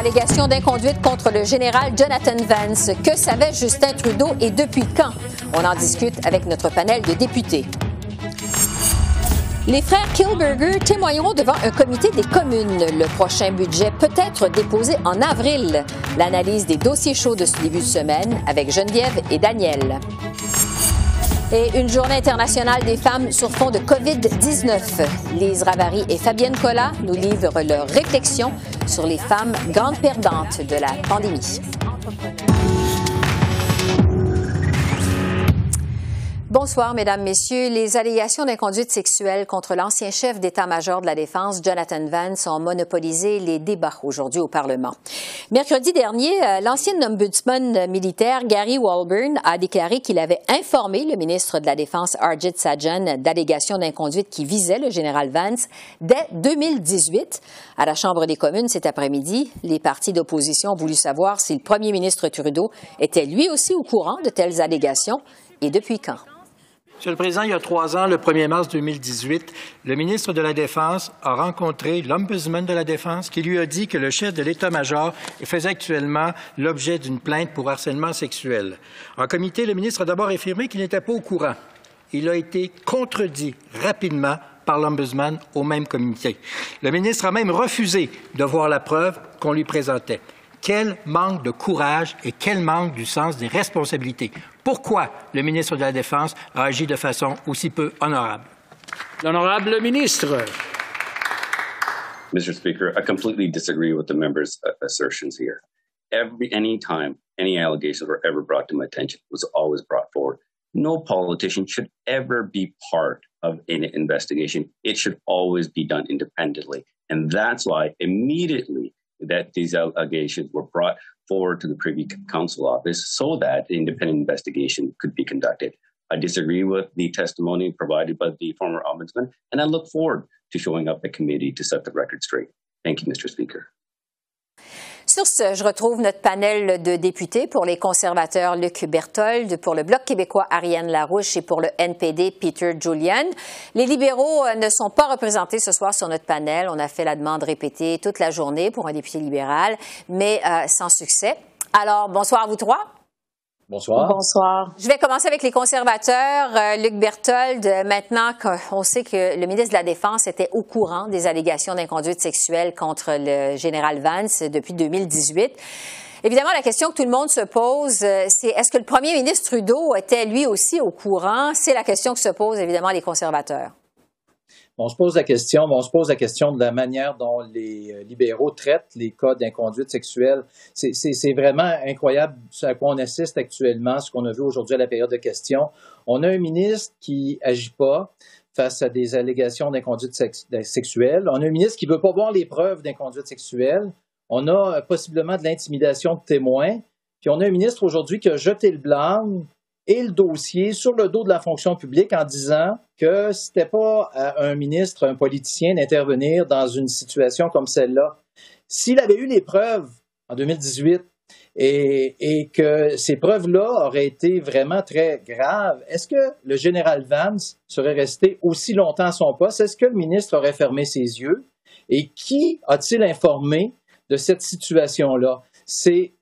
Allégation d'inconduite contre le général Jonathan Vance. Que savait Justin Trudeau et depuis quand? On en discute avec notre panel de députés. Les frères Kilberger témoigneront devant un comité des communes. Le prochain budget peut être déposé en avril. L'analyse des dossiers chauds de ce début de semaine avec Geneviève et Daniel. Et une journée internationale des femmes sur fond de COVID-19. Lise Ravary et Fabienne Collat nous livrent leurs réflexions sur les femmes grandes perdantes de la pandémie. Bonsoir, Mesdames, Messieurs. Les allégations d'inconduite sexuelle contre l'ancien chef d'état-major de la Défense, Jonathan Vance, ont monopolisé les débats aujourd'hui au Parlement. Mercredi dernier, euh, l'ancien ombudsman militaire Gary Walburn a déclaré qu'il avait informé le ministre de la Défense, Arjit Sajan, d'allégations d'inconduite qui visaient le général Vance dès 2018. À la Chambre des communes cet après-midi, les partis d'opposition ont voulu savoir si le premier ministre Trudeau était lui aussi au courant de telles allégations et depuis quand? Monsieur le Président, il y a trois ans, le 1er mars 2018, le ministre de la Défense a rencontré l'ombudsman de la Défense qui lui a dit que le chef de l'État-major faisait actuellement l'objet d'une plainte pour harcèlement sexuel. En comité, le ministre a d'abord affirmé qu'il n'était pas au courant. Il a été contredit rapidement par l'ombudsman au même comité. Le ministre a même refusé de voir la preuve qu'on lui présentait. Quel manque de courage et quel manque du sens des responsabilités. Pourquoi le ministre de la Défense a agi de façon aussi peu honorable? L'honorable ministre. Mr. Speaker, I completely disagree with the member's uh, assertions here. Every any time any allegations were ever brought to my attention was always brought forward. No politician should ever be part of an investigation. It should always be done independently. And that's why immediately that these allegations were brought forward to the Privy Council office so that independent investigation could be conducted. I disagree with the testimony provided by the former ombudsman, and I look forward to showing up at committee to set the record straight. Thank you, Mr. Speaker. Sur ce, je retrouve notre panel de députés pour les conservateurs Luc Berthold, pour le Bloc québécois Ariane Larouche et pour le NPD Peter Julian. Les libéraux euh, ne sont pas représentés ce soir sur notre panel. On a fait la demande répétée toute la journée pour un député libéral, mais euh, sans succès. Alors, bonsoir à vous trois. Bonsoir. Bonsoir. Je vais commencer avec les conservateurs. Euh, Luc Berthold, euh, maintenant qu'on sait que le ministre de la Défense était au courant des allégations d'inconduite sexuelle contre le général Vance depuis 2018. Évidemment, la question que tout le monde se pose, euh, c'est est-ce que le premier ministre Trudeau était lui aussi au courant? C'est la question que se posent évidemment les conservateurs on se pose la question, on se pose la question de la manière dont les euh, libéraux traitent les cas d'inconduite sexuelle. C'est vraiment incroyable ce à quoi on assiste actuellement, ce qu'on a vu aujourd'hui à la période de questions. On a un ministre qui agit pas face à des allégations d'inconduite sexuelle. On a un ministre qui veut pas voir les preuves d'inconduite sexuelle. On a euh, possiblement de l'intimidation de témoins. Puis on a un ministre aujourd'hui qui a jeté le blanc et le dossier sur le dos de la fonction publique en disant que c'était pas à un ministre, un politicien d'intervenir dans une situation comme celle-là. S'il avait eu les preuves en 2018 et, et que ces preuves-là auraient été vraiment très graves, est-ce que le général Vance serait resté aussi longtemps à son poste? Est-ce que le ministre aurait fermé ses yeux? Et qui a-t-il informé de cette situation-là? C'est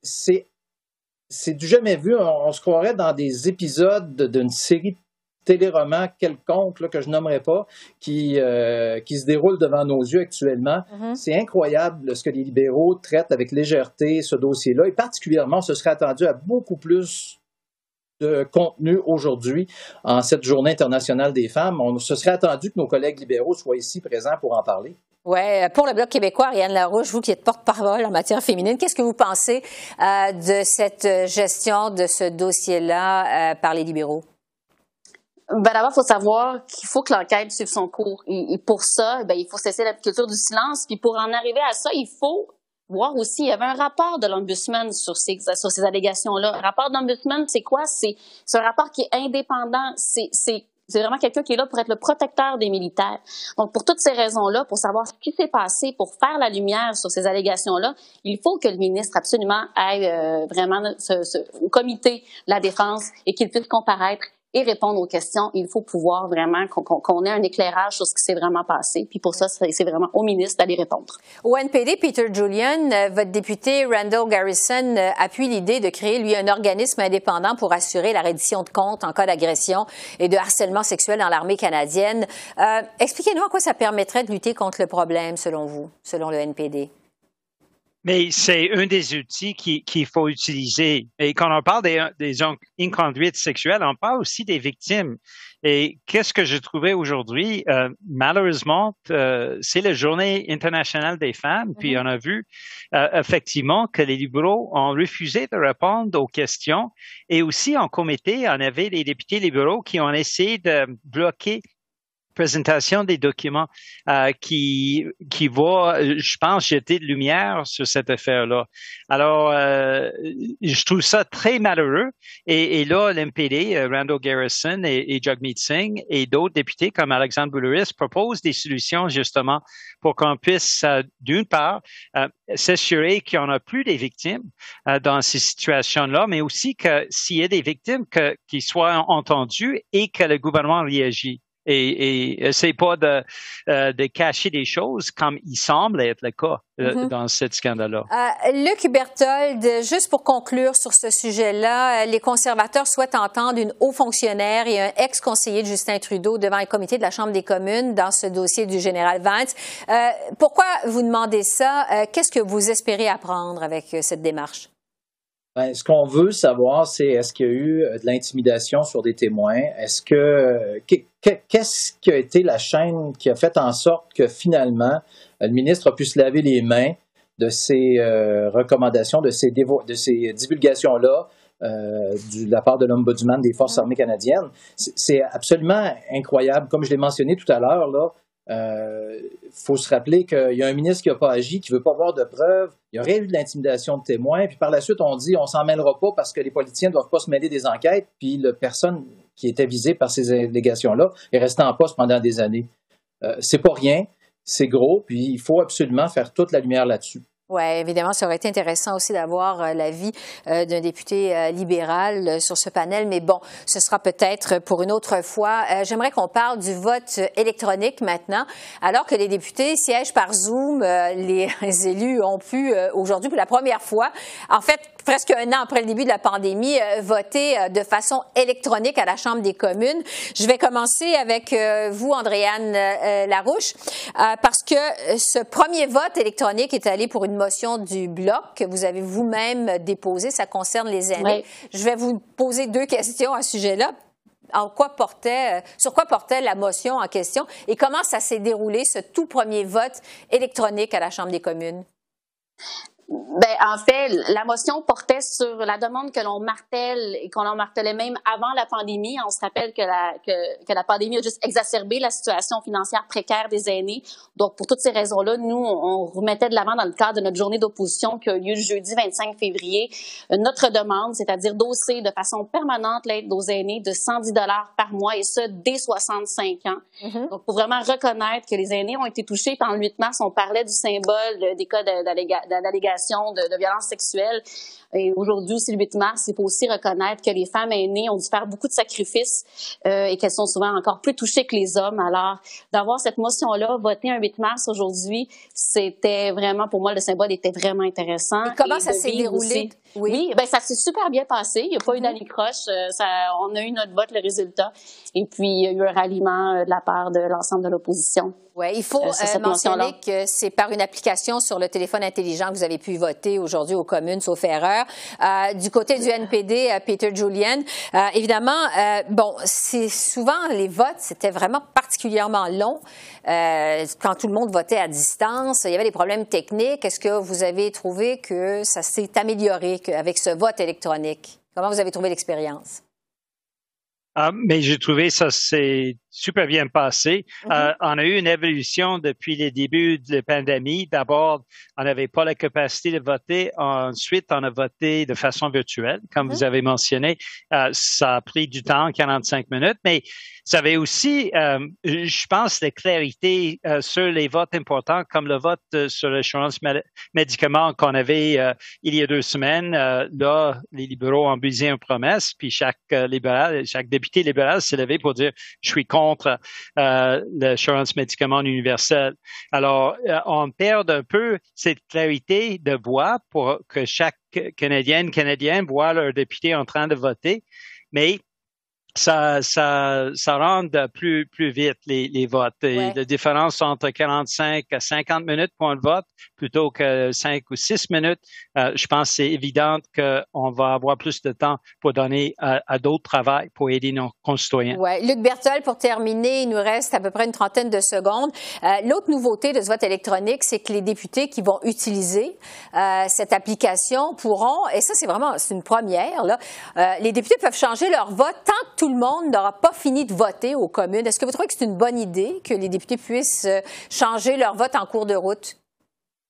c'est du jamais vu. On, se croirait dans des épisodes d'une série téléromans quelconque là, que je nommerai pas, qui, euh, qui se déroule devant nos yeux actuellement. Mm-hmm. C'est incroyable ce que les libéraux traitent avec légèreté ce dossier-là, et particulièrement, ce serait attendu à beaucoup plus de contenu aujourd'hui en cette journée internationale des femmes. On se serait attendu que nos collègues libéraux soient ici présents pour en parler. Oui, pour le Bloc québécois, Ariane Larouche, vous qui êtes porte-parole en matière féminine, qu'est-ce que vous pensez euh, de cette gestion de ce dossier-là euh, par les libéraux? Ben d'abord, il faut savoir qu'il faut que l'enquête suive son cours. Et, pour ça, ben, il faut cesser la culture du silence. Puis pour en arriver à ça, il faut voir aussi, il y avait un rapport de l'Ombudsman sur ces, sur ces allégations-là. Un rapport d'Ombudsman, c'est quoi? C'est un rapport qui est indépendant. C'est, c'est vraiment quelqu'un qui est là pour être le protecteur des militaires. Donc, pour toutes ces raisons-là, pour savoir ce qui s'est passé, pour faire la lumière sur ces allégations-là, il faut que le ministre absolument aille euh, vraiment au comité de la défense et qu'il puisse comparaître et répondre aux questions. Il faut pouvoir vraiment qu'on ait un éclairage sur ce qui s'est vraiment passé. Puis pour ça, c'est vraiment au ministre d'aller répondre. Au NPD, Peter Julian, euh, votre député Randall Garrison euh, appuie l'idée de créer, lui, un organisme indépendant pour assurer la reddition de comptes en cas d'agression et de harcèlement sexuel dans l'armée canadienne. Euh, Expliquez-nous à quoi ça permettrait de lutter contre le problème, selon vous, selon le NPD. Mais c'est un des outils qu'il faut utiliser. Et quand on parle des, des inconduites sexuelles, on parle aussi des victimes. Et qu'est-ce que j'ai trouvé aujourd'hui? Euh, malheureusement, euh, c'est la journée internationale des femmes, puis mm-hmm. on a vu euh, effectivement que les libéraux ont refusé de répondre aux questions. Et aussi en comité, on avait les députés libéraux qui ont essayé de bloquer présentation des documents euh, qui qui vont, je pense, jeter de lumière sur cette affaire-là. Alors, euh, je trouve ça très malheureux. Et, et là, l'MPD, euh, Randall Garrison et, et Jagmeet Singh et d'autres députés comme Alexandre Boulouris proposent des solutions justement pour qu'on puisse, d'une part, s'assurer qu'il n'y en a plus des victimes dans ces situations-là, mais aussi que s'il y a des victimes, qu'ils soient entendus et que le gouvernement réagit et, et essaie pas de, euh, de cacher des choses comme il semble être le cas euh, mm-hmm. dans ce scandale-là. Euh, Luc Berthold, juste pour conclure sur ce sujet-là, les conservateurs souhaitent entendre une haut fonctionnaire et un ex-conseiller de Justin Trudeau devant un comité de la Chambre des communes dans ce dossier du général Vance. pourquoi vous demandez ça? Qu'est-ce que vous espérez apprendre avec cette démarche? Ben, ce qu'on veut savoir, c'est est-ce qu'il y a eu de l'intimidation sur des témoins? Est-ce que qu'est-ce qui a été la chaîne qui a fait en sorte que finalement le ministre a pu se laver les mains de ces euh, recommandations, de ces, divulgations-là euh, de la part de l'Ombudsman des Forces armées canadiennes? C'est absolument incroyable. Comme je l'ai mentionné tout à l'heure, il euh, faut se rappeler qu'il y a un ministre qui n'a pas agi, qui ne veut pas voir de preuves. Il y aurait eu de l'intimidation de témoins. Puis par la suite, on dit on s'en mêlera pas parce que les politiciens ne doivent pas se mêler des enquêtes. Puis la personne qui était visée par ces allégations-là est restée en poste pendant des années. Euh, c'est pas rien, c'est gros, puis il faut absolument faire toute la lumière là-dessus. Oui, évidemment, ça aurait été intéressant aussi d'avoir euh, l'avis euh, d'un député euh, libéral sur ce panel, mais bon, ce sera peut-être pour une autre fois. J'aimerais qu'on parle du vote électronique maintenant. Alors que les députés siègent par Zoom, les élus ont pu aujourd'hui pour la première fois, en fait, presque un an après le début de la pandémie, voter de façon électronique à la Chambre des communes. Je vais commencer avec vous, Andréane Larouche, parce que ce premier vote électronique est allé pour une motion du bloc que vous avez vous-même déposée. Ça concerne les aînés. Je vais vous poser deux questions à ce sujet-là. En quoi portait, euh, sur quoi portait la motion en question et comment ça s'est déroulé, ce tout premier vote électronique à la Chambre des communes? Ben, en fait, la motion portait sur la demande que l'on martèle et qu'on en martelait même avant la pandémie. On se rappelle que la, que, que, la pandémie a juste exacerbé la situation financière précaire des aînés. Donc, pour toutes ces raisons-là, nous, on remettait de l'avant dans le cadre de notre journée d'opposition qui a eu lieu le jeudi 25 février, notre demande, c'est-à-dire d'osser de façon permanente l'aide aux aînés de 110 dollars par mois et ce, dès 65 ans. Mm-hmm. Donc, pour vraiment reconnaître que les aînés ont été touchés. Pendant le 8 mars, on parlait du symbole des cas d'allégation de, de violence sexuelle. Et aujourd'hui aussi, le 8 mars, il faut aussi reconnaître que les femmes aînées ont dû faire beaucoup de sacrifices euh, et qu'elles sont souvent encore plus touchées que les hommes. Alors, d'avoir cette motion-là, voter un 8 mars aujourd'hui, c'était vraiment, pour moi, le symbole était vraiment intéressant. Et comment ça s'est déroulé? oui, oui ben, ça s'est super bien passé. Il n'y a pas eu mm-hmm. d'aller-croche. Euh, on a eu notre vote, le résultat. Et puis, il y a eu un ralliement euh, de la part de l'ensemble de l'opposition. Oui, il faut euh, mentionner que c'est par une application sur le téléphone intelligent que vous avez pu voter aujourd'hui aux communes, sauf erreur. Euh, du côté du NPD, euh, Peter Julian, euh, évidemment, bon, c'est souvent les votes, c'était vraiment particulièrement long. quand tout le monde votait à distance, il y avait des problèmes techniques. Est-ce que vous avez trouvé que ça s'est amélioré avec ce vote électronique? Comment vous avez trouvé l'expérience? Ah, mais j'ai trouvé ça c'est super bien passé. Mhm. Euh, on a eu une évolution depuis les débuts de la pandémie. D'abord, on n'avait pas la capacité de voter. Ensuite, on a voté de façon virtuelle, comme Mhm. vous avez mentionné. Euh, ça a pris du temps, 45 minutes, mais ça avait aussi, euh, je pense, la clarité euh, sur les votes importants, comme le vote euh, sur l'assurance mé- médicaments qu'on avait euh, il y a deux semaines. Euh, là, les libéraux ont brisé une promesse, puis chaque euh, libéral, chaque député libéral s'est levé pour dire je suis contre l'assurance médicaments universelle. Alors, on perd un peu cette clarité de voix pour que chaque Canadienne, Canadien voit leur député en train de voter, mais ça, ça, ça rend plus, plus vite les, les votes. Et Ouais. la différence entre 45 à 50 minutes pour un vote plutôt que 5 ou 6 minutes, euh, je pense que c'est évident qu'on va avoir plus de temps pour donner à, à d'autres travail pour aider nos concitoyens. Ouais. Luc Berthold, pour terminer, il nous reste à peu près une trentaine de secondes. Euh, L'autre nouveauté de ce vote électronique, c'est que les députés qui vont utiliser euh, cette application pourront, et ça c'est vraiment c'est une première, là, les députés peuvent changer leur vote tant que tout le monde n'aura pas fini de voter aux communes. Est-ce que vous trouvez que c'est une bonne idée que les députés puissent euh, changer leur vote en cours de route?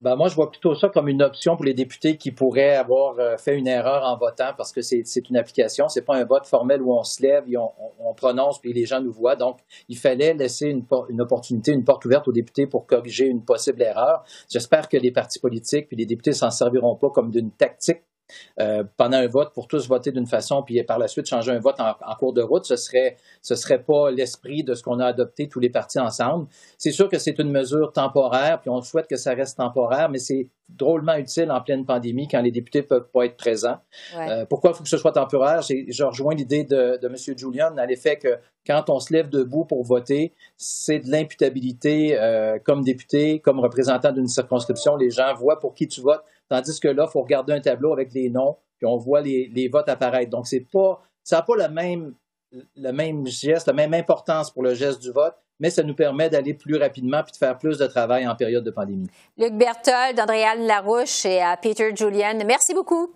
Ben, moi, je vois plutôt ça comme une option pour les députés qui pourraient avoir euh, fait une erreur en votant parce que c'est une application. C'est pas un vote formel où on se lève et on, on- on prononce puis les gens nous voient. Donc, il fallait laisser une, por- une opportunité, une porte ouverte aux députés pour corriger une possible erreur. J'espère que les partis politiques puis les députés s'en serviront pas comme d'une tactique euh, pendant un vote pour tous voter d'une façon, puis par la suite changer un vote en, en cours de route, ce serait ce serait pas l'esprit de ce qu'on a adopté tous les partis ensemble. C'est sûr que c'est une mesure temporaire, puis on souhaite que ça reste temporaire, mais c'est drôlement utile en pleine pandémie quand les députés peuvent pas être présents. Ouais. Euh, pourquoi il faut que ce soit temporaire? J'ai- Je rejoins l'idée de, de M. Julian à l'effet que quand on se lève debout pour voter, c'est de l'imputabilité euh, comme député, comme représentant d'une circonscription. Les gens voient pour qui tu votes, tandis que là, il faut regarder un tableau avec les noms, puis on voit les, les votes apparaître. Donc, c'est pas, ça n'a pas le même, le même geste, la même importance pour le geste du vote, mais ça nous permet d'aller plus rapidement puis de faire plus de travail en période de pandémie. Luc Berthold, Andréane Larouche et à Peter Julian, merci beaucoup.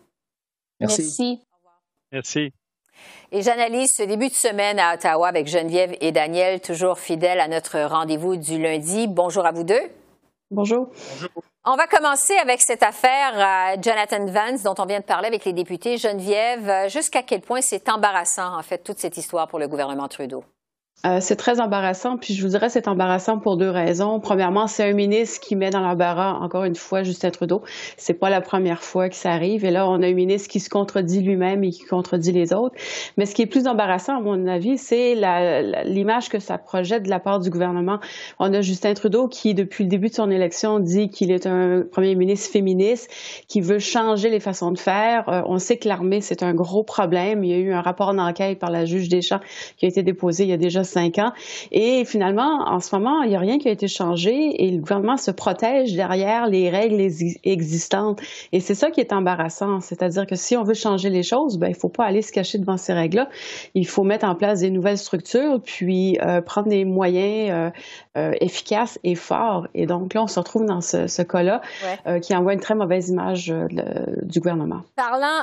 Merci. Merci. Merci. Et j'analyse ce début de semaine à Ottawa avec Geneviève et Daniel, toujours fidèles à notre rendez-vous du lundi. Bonjour à vous deux. Bonjour. On va commencer avec cette affaire euh, Jonathan Vance dont on vient de parler avec les députés. Geneviève, euh, jusqu'à quel point c'est embarrassant, en fait, toute cette histoire pour le gouvernement Trudeau? Euh, c'est très embarrassant, puis je vous dirais c'est embarrassant pour deux raisons. Premièrement, c'est un ministre qui met dans l'embarras encore une fois Justin Trudeau. C'est pas la première fois que ça arrive, et là on a un ministre qui se contredit lui-même et qui contredit les autres. Mais ce qui est plus embarrassant à mon avis, c'est l'image que ça projette de la part du gouvernement. On a Justin Trudeau qui, depuis le début de son élection, dit qu'il est un premier ministre féministe, qui veut changer les façons de faire. Euh, on sait que l'armée c'est un gros problème. Il y a eu un rapport d'enquête par la juge Deschamps qui a été déposé il y a déjà cinq ans. Et finalement, en ce moment, il n'y a rien qui a été changé et le gouvernement se protège derrière les règles exi- existantes. Et c'est ça qui est embarrassant. C'est-à-dire que si on veut changer les choses, ben, il faut pas aller se cacher devant ces règles-là. Il faut mettre en place des nouvelles structures, puis euh, prendre des moyens euh, euh, efficaces et forts. Et donc là, on se retrouve dans ce, ce cas-là Ouais. qui envoie une très mauvaise image le- du gouvernement. Parlant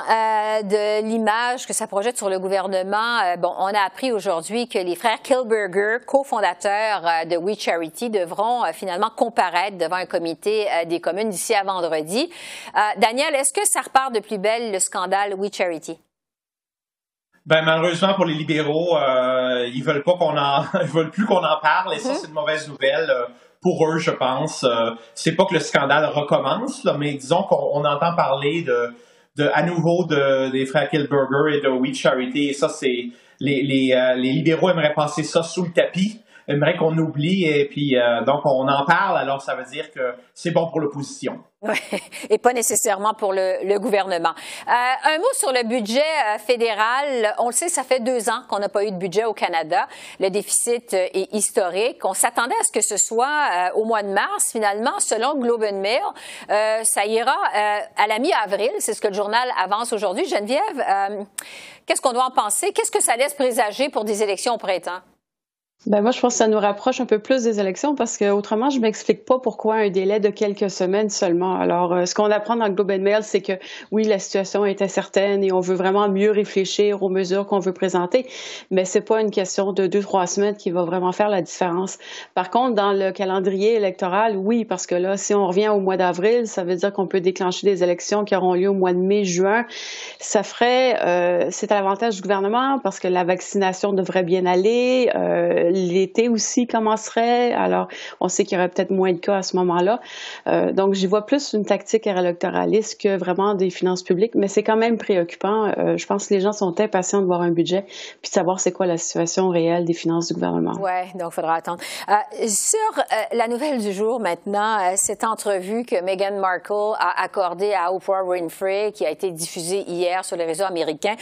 de l'image que ça projette sur le gouvernement, bon, on a appris aujourd'hui que les frères Kilberger, cofondateurs euh, de We Charity, devront euh, finalement comparaître devant un comité euh, des communes d'ici à vendredi. Daniel, est-ce que ça repart de plus belle le scandale We Charity? Ben malheureusement pour les libéraux, euh, ils veulent pas qu'on en, ils veulent plus qu'on en parle et ça c'est une mauvaise nouvelle pour eux, je pense. Euh, c'est pas que le scandale recommence, là, mais disons qu'on on entend parler de, de à nouveau de, des frères et de We Charity et ça c'est les les, euh, les libéraux aimeraient passer ça sous le tapis, aimeraient qu'on oublie et puis euh, donc on en parle alors ça veut dire que c'est bon pour l'opposition. Ouais, et pas nécessairement pour le, gouvernement. Euh, un mot sur le budget euh, fédéral. On le sait, ça fait deux ans qu'on n'a pas eu de budget au Canada. Le déficit est historique. On s'attendait à ce que ce soit au mois de mars. Finalement, selon Globe and Mail, ça ira à la mi-avril. C'est ce que le journal avance aujourd'hui. Geneviève, qu'est-ce qu'on doit en penser? Qu'est-ce que ça laisse présager pour des élections au printemps? Ben moi, je pense que ça nous rapproche un peu plus des élections parce que autrement, je m'explique pas pourquoi un délai de quelques semaines seulement. Alors, euh, ce qu'on apprend dans le Globe and Mail, c'est que oui, la situation est incertaine et on veut vraiment mieux réfléchir aux mesures qu'on veut présenter, mais c'est pas une question de deux trois semaines qui va vraiment faire la différence. Par contre, dans le calendrier électoral, oui, parce que là, si on revient au mois d'avril, ça veut dire qu'on peut déclencher des élections qui auront lieu au mois de mai, juin. Ça ferait, euh, c'est à l'avantage du gouvernement parce que la vaccination devrait bien aller. Euh, l'été aussi commencerait. Alors, on sait qu'il y aurait peut-être moins de cas à ce moment-là. Euh, donc, j'y vois plus une tactique électoraliste que vraiment des finances publiques, mais c'est quand même préoccupant. Euh, je pense que les gens sont impatients de voir un budget puis de savoir c'est quoi la situation réelle des finances du gouvernement. Oui, donc il faudra attendre. Euh, sur la nouvelle du jour maintenant, cette entrevue que Meghan Markle a accordée à Oprah Winfrey, qui a été diffusée hier sur les réseaux américains.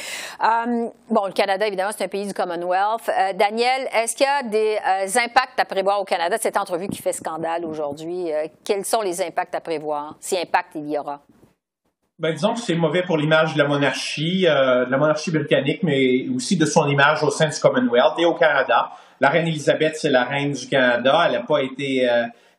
bon, le Canada, évidemment, c'est un pays du Commonwealth. Daniel, est-ce qu'il y a des euh, impacts à prévoir au Canada cette entrevue qui fait scandale aujourd'hui? Euh, quels sont les impacts à prévoir, si impact il y aura? Ben, disons que c'est mauvais pour l'image de la monarchie, euh, de la monarchie britannique, mais aussi de son image au sein du Commonwealth et au Canada. La reine Elisabeth, c'est la reine du Canada. Elle n'a pas été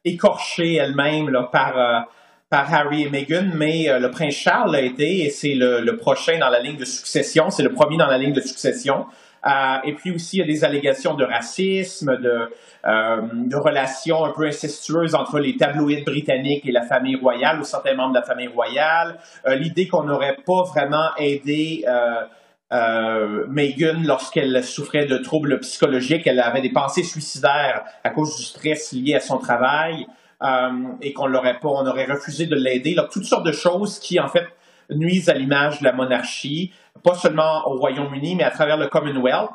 écorchée elle-même par par Harry et Meghan, mais le prince Charles l'a été et c'est le, le, prochain dans la ligne de succession. C'est le premier dans la ligne de succession. Euh, et puis aussi, il y a des allégations de racisme, de, euh, de relations un peu incestueuses entre les tabloïds britanniques et la famille royale ou certains membres de la famille royale. Euh, l'idée qu'on n'aurait pas vraiment aidé euh, Meghan lorsqu'elle souffrait de troubles psychologiques, elle avait des pensées suicidaires à cause du stress lié à son travail. et qu'on l'aurait pas, on aurait refusé de l'aider. Toutes sortes de choses qui, en fait, nuisent à l'image de la monarchie pas seulement au Royaume-Uni, mais à travers le Commonwealth,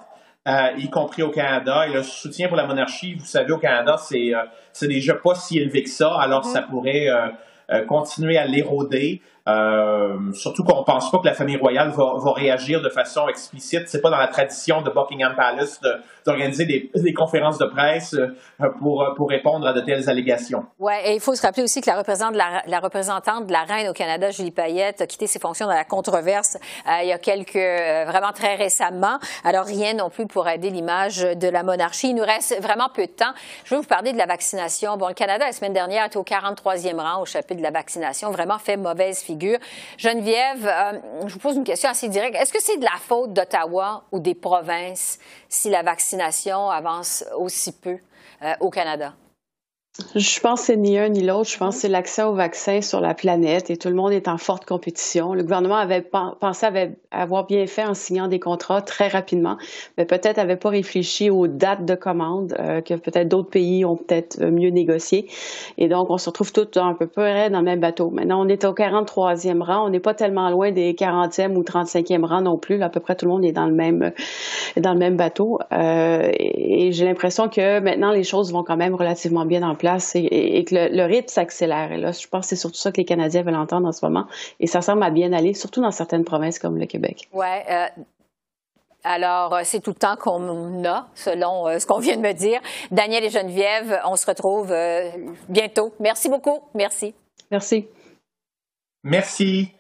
euh, y compris au Canada. Et le soutien pour la monarchie, vous savez, au Canada, c'est euh, déjà pas si élevé que ça, alors mm-hmm. ça pourrait euh, euh, continuer à l'éroder. Euh, surtout qu'on pense pas que la famille royale va, va réagir de façon explicite. C'est pas dans la tradition de Buckingham Palace d'organiser des, des, conférences de presse euh, pour, pour répondre à de telles allégations. Ouais, et il faut se rappeler aussi que la représentante, la, la représentante de la reine au Canada, Julie Payette, a quitté ses fonctions dans la controverse euh, il y a quelques, euh, vraiment très récemment. Alors rien non plus pour aider l'image de la monarchie. Il nous reste vraiment peu de temps. Je veux vous parler de la vaccination. Bon, le Canada la semaine dernière était au 43e rang au chapitre de la vaccination. Vraiment fait mauvaise figure Geneviève, euh, je vous pose une question assez directe. Est-ce que c'est de la faute d'Ottawa ou des provinces si la vaccination avance aussi peu euh, au Canada? Je pense que c'est ni un ni l'autre. Je pense que c'est l'accès au vaccin sur la planète et tout le monde est en forte compétition. Le gouvernement avait pensé avait avoir bien fait en signant des contrats très rapidement, mais peut-être avait pas réfléchi aux dates de commande euh, que peut-être d'autres pays ont peut-être euh, mieux négocié. Et donc, on se retrouve tous un peu près dans le même bateau. Maintenant, on est au 43e rang. On n'est pas tellement loin des 40e ou 35e rang non plus. à peu près tout le monde est dans le même, dans le même bateau. Euh, et, j'ai l'impression que maintenant, les choses vont quand même relativement bien en place et, que le, rythme s'accélère. Et là, je pense que c'est surtout ça que les Canadiens veulent entendre en ce moment. Et ça semble à bien aller, surtout dans certaines provinces comme le Québec. Oui. Euh, alors, euh, c'est tout le temps qu'on a, selon euh, ce qu'on vient de me dire. Daniel et Geneviève, on se retrouve bientôt. Merci beaucoup. Merci. Merci. Merci.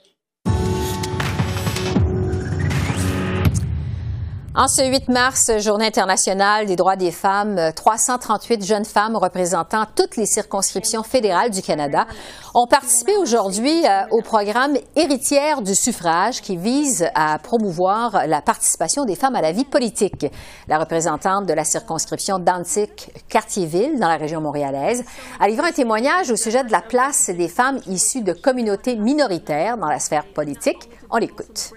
En ce 8 mars, Journée internationale des droits des femmes, 338 jeunes femmes représentant toutes les circonscriptions fédérales du Canada ont participé aujourd'hui euh, au programme Héritière du suffrage qui vise à promouvoir la participation des femmes à la vie politique. La représentante de la circonscription d'Antic-Cartierville dans la région montréalaise a livré un témoignage au sujet de la place des femmes issues de communautés minoritaires dans la sphère politique. On l'écoute.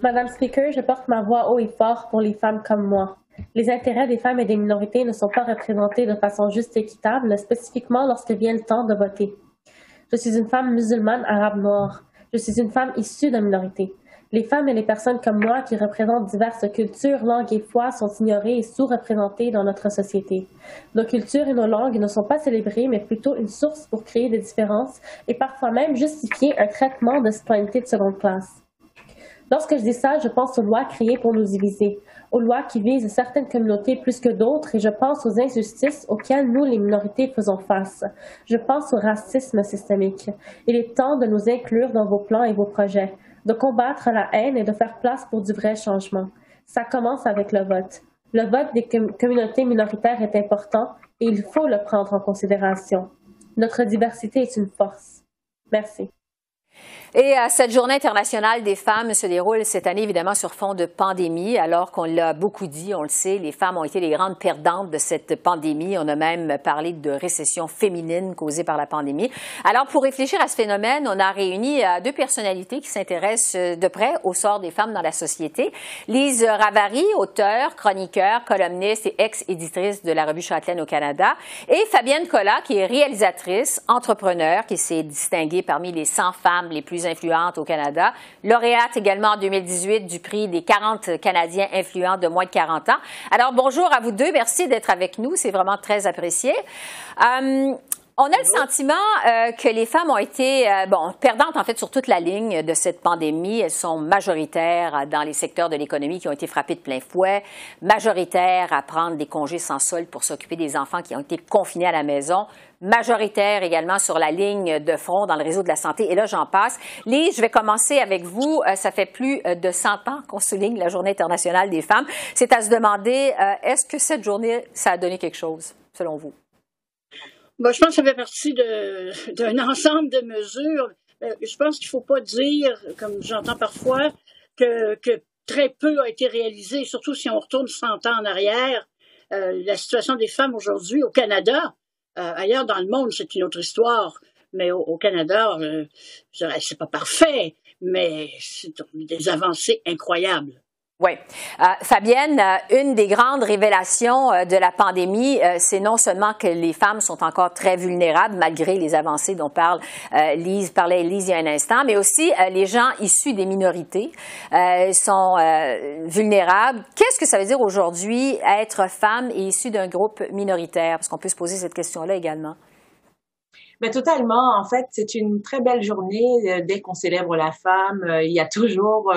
Madame Speaker, je porte ma voix haut et fort pour les femmes comme moi. Les intérêts des femmes et des minorités ne sont pas représentés de façon juste et équitable, spécifiquement lorsque vient le temps de voter. Je suis une femme musulmane arabe noire. Je suis une femme issue de minorités. Les femmes et les personnes comme moi qui représentent diverses cultures, langues et foi sont ignorées et sous-représentées dans notre société. Nos cultures et nos langues ne sont pas célébrées, mais plutôt une source pour créer des différences et parfois même justifier un traitement de citoyenneté de seconde classe. Lorsque je dis ça, je pense aux lois créées pour nous diviser, aux lois qui visent certaines communautés plus que d'autres et je pense aux injustices auxquelles nous, les minorités, faisons face. Je pense au racisme systémique. Il est temps de nous inclure dans vos plans et vos projets, de combattre la haine et de faire place pour du vrai changement. Ça commence avec le vote. Le vote des communautés minoritaires est important et il faut le prendre en considération. Notre diversité est une force. Merci. Et cette journée internationale des femmes se déroule cette année évidemment sur fond de pandémie, alors qu'on l'a beaucoup dit, on le sait, les femmes ont été les grandes perdantes de cette pandémie. On a même parlé de récession féminine causée par la pandémie. Alors pour réfléchir à ce phénomène, on a réuni euh, deux personnalités qui s'intéressent euh, de près au sort des femmes dans la société. Lise Ravary, auteure, chroniqueur, columniste et ex-éditrice de la revue Châtelaine au Canada, et Fabienne Collat, qui est réalisatrice, entrepreneur, qui s'est distinguée parmi les 100 femmes les plus influentes au Canada, lauréate également en 2018 du prix des 40 Canadiens influents de moins de 40 ans. Alors bonjour à vous deux, merci d'être avec nous, c'est vraiment très apprécié. Euh, on a le sentiment euh, que les femmes ont été euh, bon perdantes en fait sur toute la ligne de cette pandémie. Elles sont majoritaires dans les secteurs de l'économie qui ont été frappés de plein fouet, majoritaires à prendre des congés sans solde pour s'occuper des enfants qui ont été confinés à la maison, majoritaires également sur la ligne de front dans le réseau de la santé. Et là, j'en passe. Lise, je vais commencer avec vous. Euh, ça fait plus de 100 ans qu'on souligne la Journée internationale des femmes. C'est à se demander, est-ce que cette journée, ça a donné quelque chose, selon vous? Je pense que ça fait partie d'un ensemble de mesures. Euh, je pense qu'il ne faut pas dire, comme j'entends parfois, que, que, très peu a été réalisé, surtout si on retourne 100 ans en arrière. Euh, la situation des femmes aujourd'hui au Canada, euh, ailleurs dans le monde, c'est une autre histoire. Mais au, au Canada, euh, c'est pas parfait, mais c'est des avancées incroyables. Oui. Euh, Fabienne, euh, une des grandes révélations euh, de la pandémie, c'est non seulement que les femmes sont encore très vulnérables malgré les avancées dont parle Lise, parlait Lise il y a un instant, mais aussi les gens issus des minorités sont vulnérables. Qu'est-ce que ça veut dire aujourd'hui être femme et issue d'un groupe minoritaire? Parce qu'on peut se poser cette question-là également. Mais totalement, en fait, c'est une très belle journée dès qu'on célèbre la femme. il y a toujours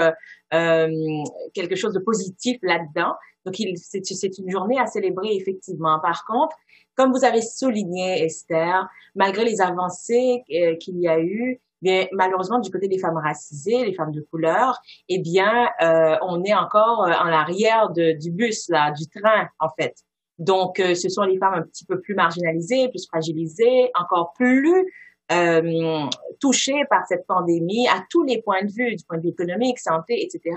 quelque chose de positif là-dedans. Donc, c'est une journée à célébrer effectivement. Par contre, comme vous avez souligné, Esther, malgré les avancées euh, qu'il y a eu, bien, malheureusement, du côté des femmes racisées, les femmes de couleur, eh bien, euh, on est encore en arrière de, du bus, là, du train, en fait. Donc, ce sont les femmes un petit peu plus marginalisées, plus fragilisées, encore plus euh, touchés par cette pandémie à tous les points de vue, du point de vue économique, santé, etc.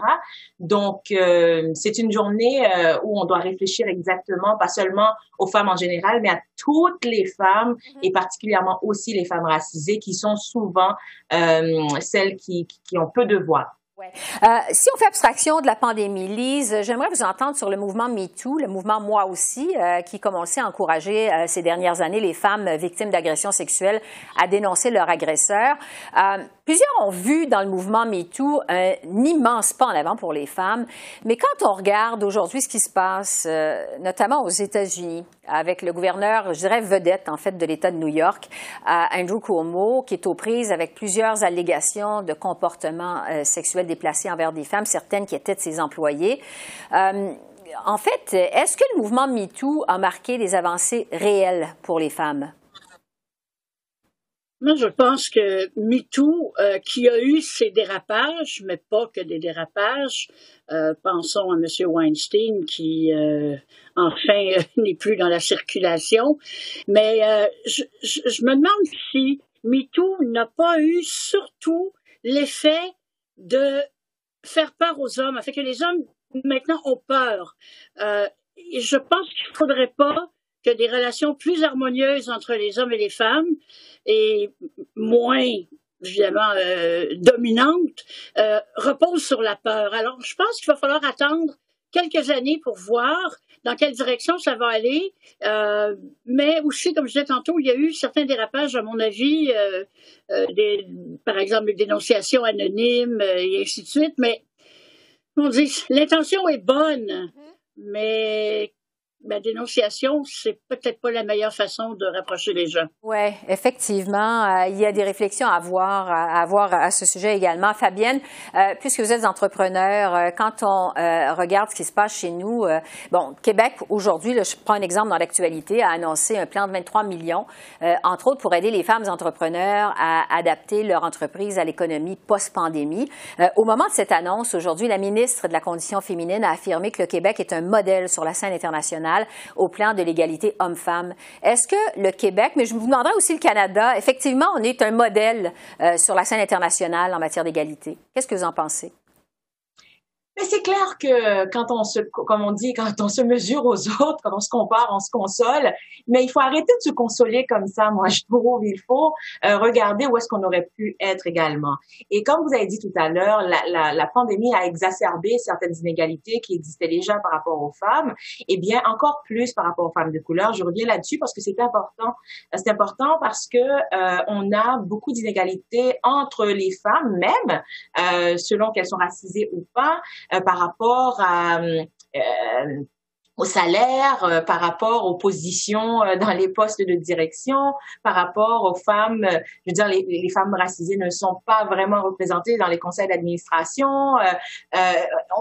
Donc, euh, c'est une journée euh, où on doit réfléchir exactement, pas seulement aux femmes en général, mais à toutes les femmes mm-hmm. et particulièrement aussi les femmes racisées qui sont souvent euh, celles qui, qui ont peu de voix. Ouais. Euh, si on fait abstraction de la pandémie, Lise, j'aimerais vous entendre sur le mouvement MeToo, le mouvement Moi aussi, euh, qui, commençait à encourager euh, ces dernières années les femmes victimes d'agressions sexuelles à dénoncer leur agresseur. Euh, plusieurs ont vu dans le mouvement MeToo un immense pas en avant pour les femmes, mais quand on regarde aujourd'hui ce qui se passe, euh, notamment aux États-Unis, avec le gouverneur, je dirais vedette en fait de l'État de New York, Andrew Cuomo, qui est aux prises avec plusieurs allégations de comportement sexuel déplacées envers des femmes, certaines qui étaient de ses employés. Euh, en fait, est-ce que le mouvement MeToo a marqué des avancées réelles pour les femmes? Je pense que MeToo, euh, qui a eu ses dérapages, mais pas que des dérapages, euh, pensons à M. Weinstein qui, enfin, n'est plus dans la circulation, mais je, me demande si MeToo n'a pas eu surtout l'effet de faire peur aux hommes, fait que les hommes maintenant ont peur. Euh, je pense qu'il ne faudrait pas que des relations plus harmonieuses entre les hommes et les femmes et moins évidemment euh, dominantes euh, reposent sur la peur. Alors je pense qu'il va falloir attendre quelques années pour voir dans quelle direction ça va aller. Euh, mais aussi, comme je disais tantôt, il y a eu certains dérapages, à mon avis, euh, euh des, par exemple, des dénonciations anonymes et ainsi de suite. Mais on dit, l'intention est bonne, mais la dénonciation, c'est peut-être pas la meilleure façon de rapprocher les gens. Oui, effectivement, euh, il y a des réflexions à avoir à, ce sujet également. Fabienne, euh, puisque vous êtes entrepreneur, euh, quand on regarde ce qui se passe chez nous, bon, Québec aujourd'hui, je prends un exemple dans l'actualité, a annoncé un plan de 23 millions, entre autres pour aider les femmes entrepreneurs à adapter leur entreprise à l'économie post-pandémie. au moment de cette annonce, aujourd'hui, la ministre de la Condition féminine a affirmé que le Québec est un modèle sur la scène internationale au plan de l'égalité homme-femme. Est-ce que le Québec, mais je vous demanderai aussi le Canada, effectivement, on est un modèle euh, sur la scène internationale en matière d'égalité. Qu'est-ce que vous en pensez? Mais c'est clair que quand on se, comme on dit, quand on se mesure aux autres, quand on se compare, on se console. Mais il faut arrêter de se consoler comme ça. Moi, je trouve il faut euh, regarder où est-ce qu'on aurait pu être également. Et comme vous avez dit tout à l'heure, la, la, la, pandémie a exacerbé certaines inégalités qui existaient déjà par rapport aux femmes. Et bien encore plus par rapport aux femmes de couleur. Je reviens là-dessus parce que c'est important. C'est important parce que euh, on a beaucoup d'inégalités entre les femmes même, euh, selon qu'elles sont racisées ou pas. Euh, par rapport à euh, au salaire, euh, par rapport aux positions dans les postes de direction, par rapport aux femmes, je veux dire, les, femmes racisées ne sont pas vraiment représentées dans les conseils d'administration.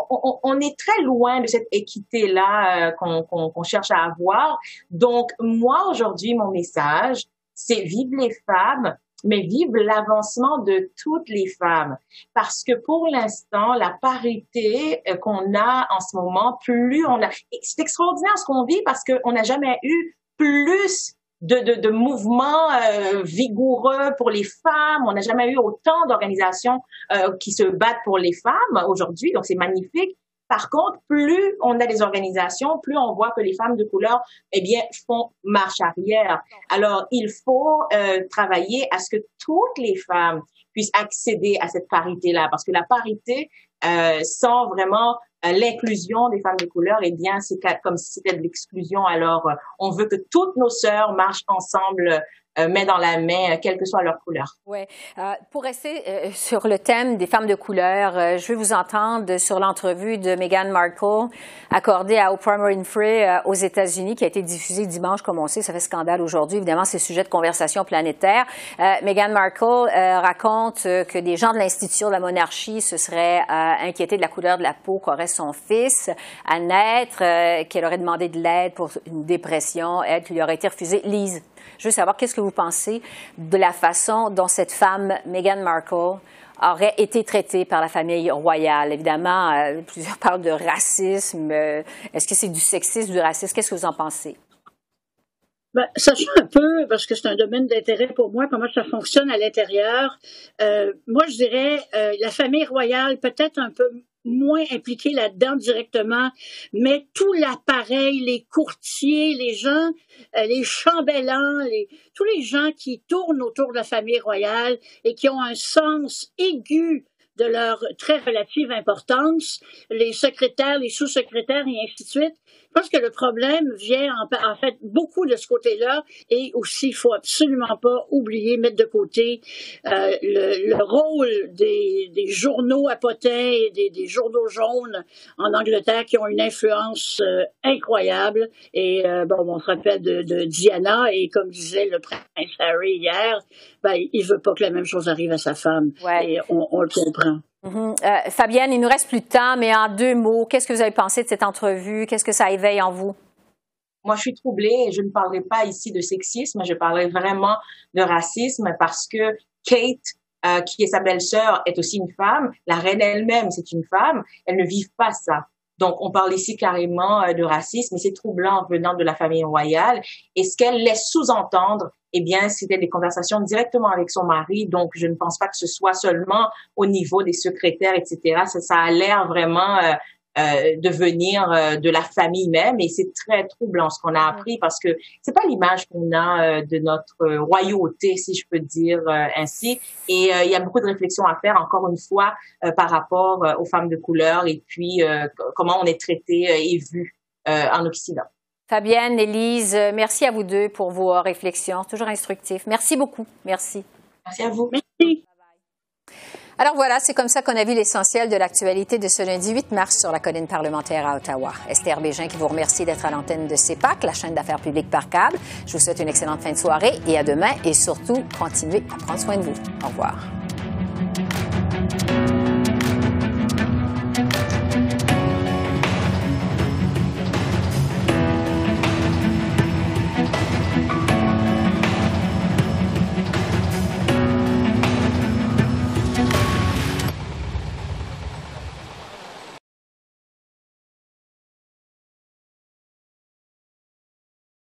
On, on, est très loin de cette équité-là qu'on cherche à avoir. Donc, moi, aujourd'hui, mon message, c'est vive les femmes, mais vive l'avancement de toutes les femmes. Parce que pour l'instant, la parité euh, qu'on a en ce moment, plus on a... C'est extraordinaire ce qu'on vit parce qu'on n'a jamais eu plus de, de, de mouvements euh, vigoureux pour les femmes. On n'a jamais eu autant d'organisations euh, qui se battent pour les femmes aujourd'hui. Donc, c'est magnifique. Par contre, plus on a des organisations, plus on voit que les femmes de couleur, eh bien, font marche arrière. Alors, il faut euh, travailler à ce que toutes les femmes puissent accéder à cette parité-là, parce que la parité, euh, sans vraiment euh, l'inclusion des femmes de couleur, eh bien, c'est comme si c'était de l'exclusion. Alors, euh, on veut que toutes nos sœurs marchent ensemble euh, met dans la main, euh, quelle que soit leur couleur. Oui. Euh, pour rester sur le thème des femmes de couleur, je vais vous entendre sur l'entrevue de Meghan Markle accordée à Oprah Winfrey aux États-Unis, qui a été diffusée dimanche, comme on sait, ça fait scandale aujourd'hui. Évidemment, c'est sujet de conversation planétaire. Meghan Markle raconte que des gens de l'institution de la monarchie se seraient inquiétés de la couleur de la peau qu'aurait son fils à naître, qu'elle aurait demandé de l'aide pour une dépression, aide qui lui aurait été refusée. Lise, je veux savoir qu'est-ce que vous pensez de la façon dont cette femme, Meghan Markle, aurait été traitée par la famille royale? Évidemment, euh, plusieurs parlent de racisme. Euh, est-ce que c'est du sexisme, du racisme? Qu'est-ce que vous en pensez? Ben, sachant un peu, parce que c'est un domaine d'intérêt pour moi, comment ça fonctionne à l'intérieur, euh, moi je dirais la famille royale peut-être un peu moins impliqué là-dedans directement, mais tout l'appareil, les courtiers, les gens, euh, les chambellans, les, tous les gens qui tournent autour de la famille royale et qui ont un sens aigu de leur très relative importance, les secrétaires, les sous-secrétaires et ainsi de suite, je pense que le problème vient en, fait beaucoup de ce côté-là et aussi il faut absolument pas oublier mettre de côté euh, le, rôle des, des, journaux à potins et des, des, journaux jaunes en Angleterre qui ont une influence euh, incroyable. Et euh, bon on se rappelle de, de, Diana et comme disait le prince Harry hier ben, il veut pas que la même chose arrive à sa femme. Et on, on le comprend. Mhm. Euh, Fabienne, il nous reste plus de temps, mais en deux mots, qu'est-ce que vous avez pensé de cette entrevue? Qu'est-ce que ça éveille en vous? Moi, je suis troublée je ne parlerai pas ici de sexisme, je parlerai vraiment de racisme parce que Kate, euh, qui est sa belle-sœur, est aussi une femme. La reine elle-même, c'est une femme. Elle ne vit pas ça. Donc, on parle ici carrément euh, de racisme et c'est troublant venant de la famille royale. Et ce qu'elle laisse sous-entendre, eh bien, c'était des conversations directement avec son mari. Donc, je ne pense pas que ce soit seulement au niveau des secrétaires, etc. Ça, ça a l'air vraiment euh, euh, de venir euh, de la famille même et c'est très troublant ce qu'on a appris parce que c'est pas l'image qu'on a euh, de notre royauté si je peux dire ainsi et il y a beaucoup de réflexions à faire encore une fois par rapport aux femmes de couleur et puis comment on est traité et vu en Occident. Fabienne, Élise, merci à vous deux pour vos réflexions, toujours instructifs. Merci beaucoup. Merci. Merci à vous. Merci. Alors voilà, c'est comme ça qu'on a vu l'essentiel de l'actualité de ce lundi 8 mars sur la colline parlementaire à Ottawa. Esther Bégin qui vous remercie d'être à l'antenne de CEPAC, la chaîne d'affaires publiques par câble. Je vous souhaite une excellente fin de soirée et à demain et surtout, continuez à prendre soin de vous. Au revoir.